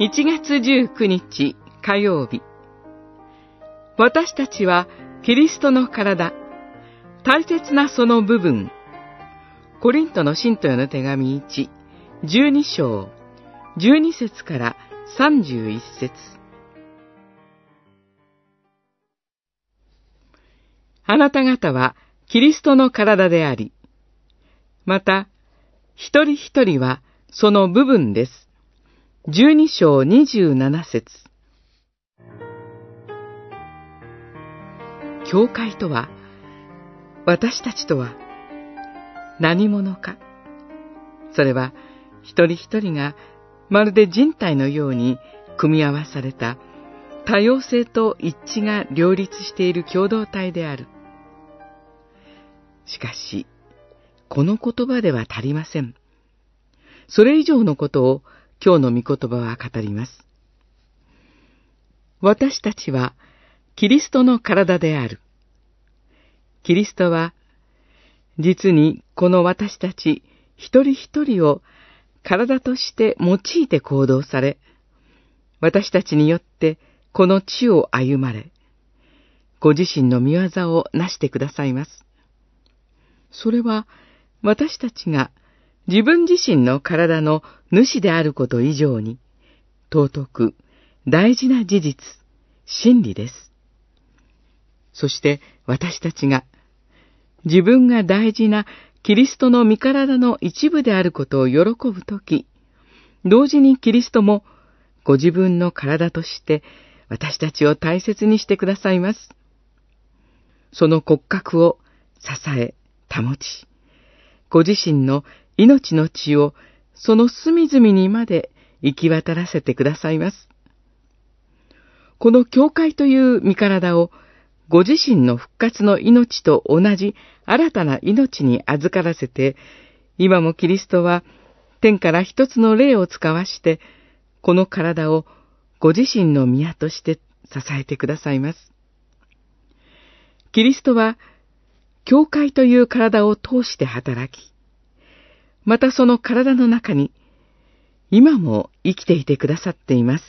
1月19日火曜日。私たちはキリストの体。大切なその部分。コリントの信徒への手紙1、12章、12節から31節。あなた方はキリストの体であり、また、一人一人はその部分です。12章27節教会とは、私たちとは、何者か。それは、一人一人がまるで人体のように組み合わされた多様性と一致が両立している共同体である。しかし、この言葉では足りません。それ以上のことを今日の御言葉は語ります。私たちはキリストの体である。キリストは、実にこの私たち一人一人を体として用いて行動され、私たちによってこの地を歩まれ、ご自身の見業をなしてくださいます。それは私たちが自分自身の体の主であること以上に、尊く大事な事実、真理です。そして私たちが自分が大事なキリストの身体の一部であることを喜ぶとき、同時にキリストもご自分の体として私たちを大切にしてくださいます。その骨格を支え、保ち、ご自身の命の血をその隅々にまで行き渡らせてくださいます。この教会という身体をご自身の復活の命と同じ新たな命に預からせて、今もキリストは天から一つの霊を使わして、この体をご自身の宮として支えてくださいます。キリストは、教会という体を通して働き、またその体の中に、今も生きていてくださっています。